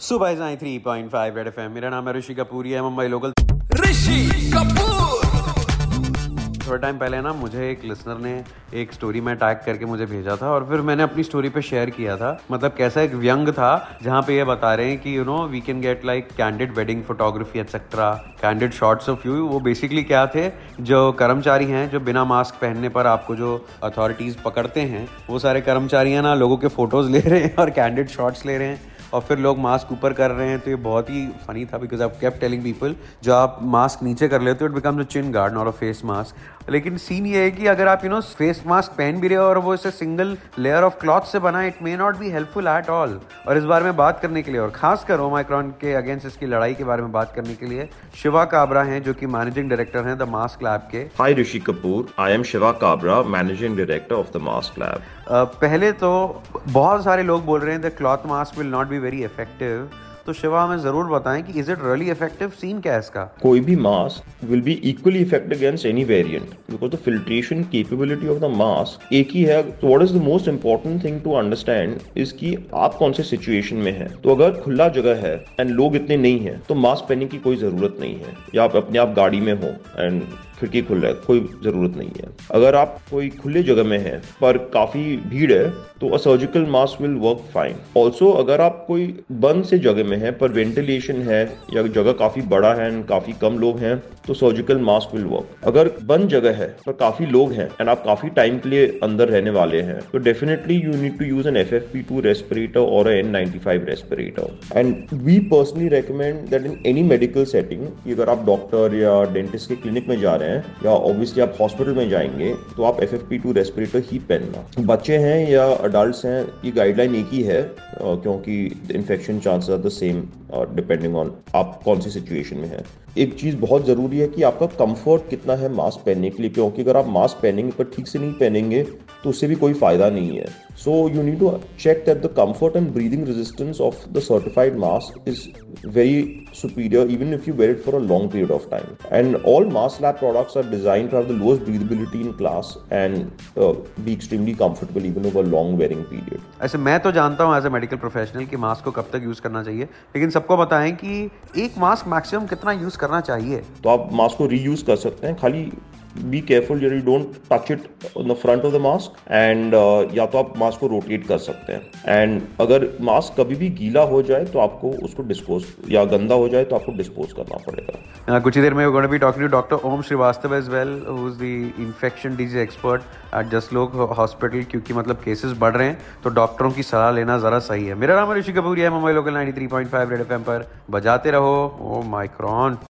सुबह जाए three point five red F मेरा नाम है ऋषि कपूर ये है मुंबई लोकल। ऋषि कपूर! थोड़ा टाइम पहले ना मुझे एक लिसनर ने एक स्टोरी में टैग करके मुझे भेजा था और फिर मैंने अपनी स्टोरी पे शेयर किया था। मतलब कैसा एक व्यंग था जहाँ पे ये बता रहे हैं कि you know we can get like candid wedding photography etcetera candid shots of you वो बेसिकली क्या थे? जो कर्मचारी हैं जो बिना मास्क पहनने पर आपको जो अथॉरिटीज़ पकड़ते हैं वो सारे कर्मचारी हैं ना लोगों के फ़ोटोज़ ले रहे हैं और कैंडिड शॉट्स ले रहे हैं। और फिर लोग मास्क ऊपर कर रहे हैं तो ये बहुत ही फनी था because I kept telling people जो आप मास्क नीचे कर लेते हो it becomes a chin guard not a face mask लेकिन सीन ये है कि अगर आप यू नो फेस मास्क पहन भी रहे हो और वो इसे सिंगल लेयर ऑफ़ क्लॉथ से बना it may not be helpful at all और इस बारे में बात करने के लिए और खासकर ओमाइक्रॉन के अगेंस्ट इसकी लड़ाई के बारे में बात करने के लिए शिवा काबरा हैं जो कि मैनेजिंग डायरेक्टर हैं द मास्क लैब के। Hi Rishi Kapoor I am Shiva Kabra managing director of the mask lab पहले तो बहुत सारे लोग बोल रहे हैं the cloth mask will not be very effective तो शिवा हमें ज़रूर बताएँ कि is it really effective scene क्या है इसका? कोई भी mask will be equally effective against any variant because the filtration capability of the mask एक ही है तो what is the most important thing to understand is कि आप कौन से सिचुएशन में हैं? तो अगर खुला जगह है एंड लोग इतने नहीं हैं तो मास्क पहनने की कोई ज़रूरत नहीं है। या आप अपने आप गाड़ी में हो एंड खिड़की खुल रहा है, कोई ज़रूरत नहीं है। अगर आप कोई खुले जगह में हैं, पर काफ़ी भीड़ है तो a surgical mask will work fine also अगर आप कोई बंद से जगह में है, पर वेंटिलेशन है, या जगह काफ़ी बड़ा है एंड काफ़ी कम लोग हैं तो सर्जिकल मास्क विल वर्क अगर बंद जगह है, पर काफ़ी लोग हैं एंड आप काफ़ी टाइम के लिए अंदर रहने वाले हैं तो definitely you need to use an F F P two respirator और N ninety five respirator and we personally recommend that in any medical setting अगर आप डॉक्टर या डेंटिस्ट के क्लिनिक में जा रहे हैं या ऑब्वियसली आप हॉस्पिटल में जाएँगे तो आप F F P two respirator ही पहनना बच्चे हैं या अडल्ट हैं, ये गाइडलाइन एक ही है क्योंकि infection chances are the same depending on आप कौन सी सिचुएशन में है। एक चीज़ बहुत ज़रूरी है कि आपका कंफर्ट कितना है मास्क पहनने के लिए, क्योंकि अगर आप मास्क पहनेंगे पर ठीक से नहीं पहनेंगे तो उससे भी कोई फ़ायदा नहीं है। So you need to check that the comfort and breathing resistance of the certified mask is very superior even if you wear it for a long period of time and all mask lab products are design to the lowest breathability in class and be extremely comfortable even over long wearing period ऐसे मैं तो जानता हूँ as a medical professional कि mask को कब तक use करना चाहिए लेकिन सबको बताएँ कि एक मास्क मैक्सिमम कितना यूज़ करना चाहिए। तो आप मास्क को रीयूज कर सकते हैं। खाली be careful you don't touch it on the front of the mask and या तो आप मास्क को रोटेट कर सकते हैं। एंड अगर मास्क कभी भी गीला हो जाए तो आपको उसको डिस्पोज या गंदा हो जाए तो आपको डिस्पोज करना पड़ेगा। Uh, कुछ ही देर में gonna be talking to doctor Om Shrivastava as well who is the infection disease expert at Jaslok hospital क्योंकि मतलब केसेस बढ़ रहे हैं तो डॉक्टरों की सलाह लेना ज़रा सही है। मेरा नाम ऋषि कपूर है मुंबई लोकल 93.5 रेड एफएम पर। बजाते रहो ओ माइक्रॉन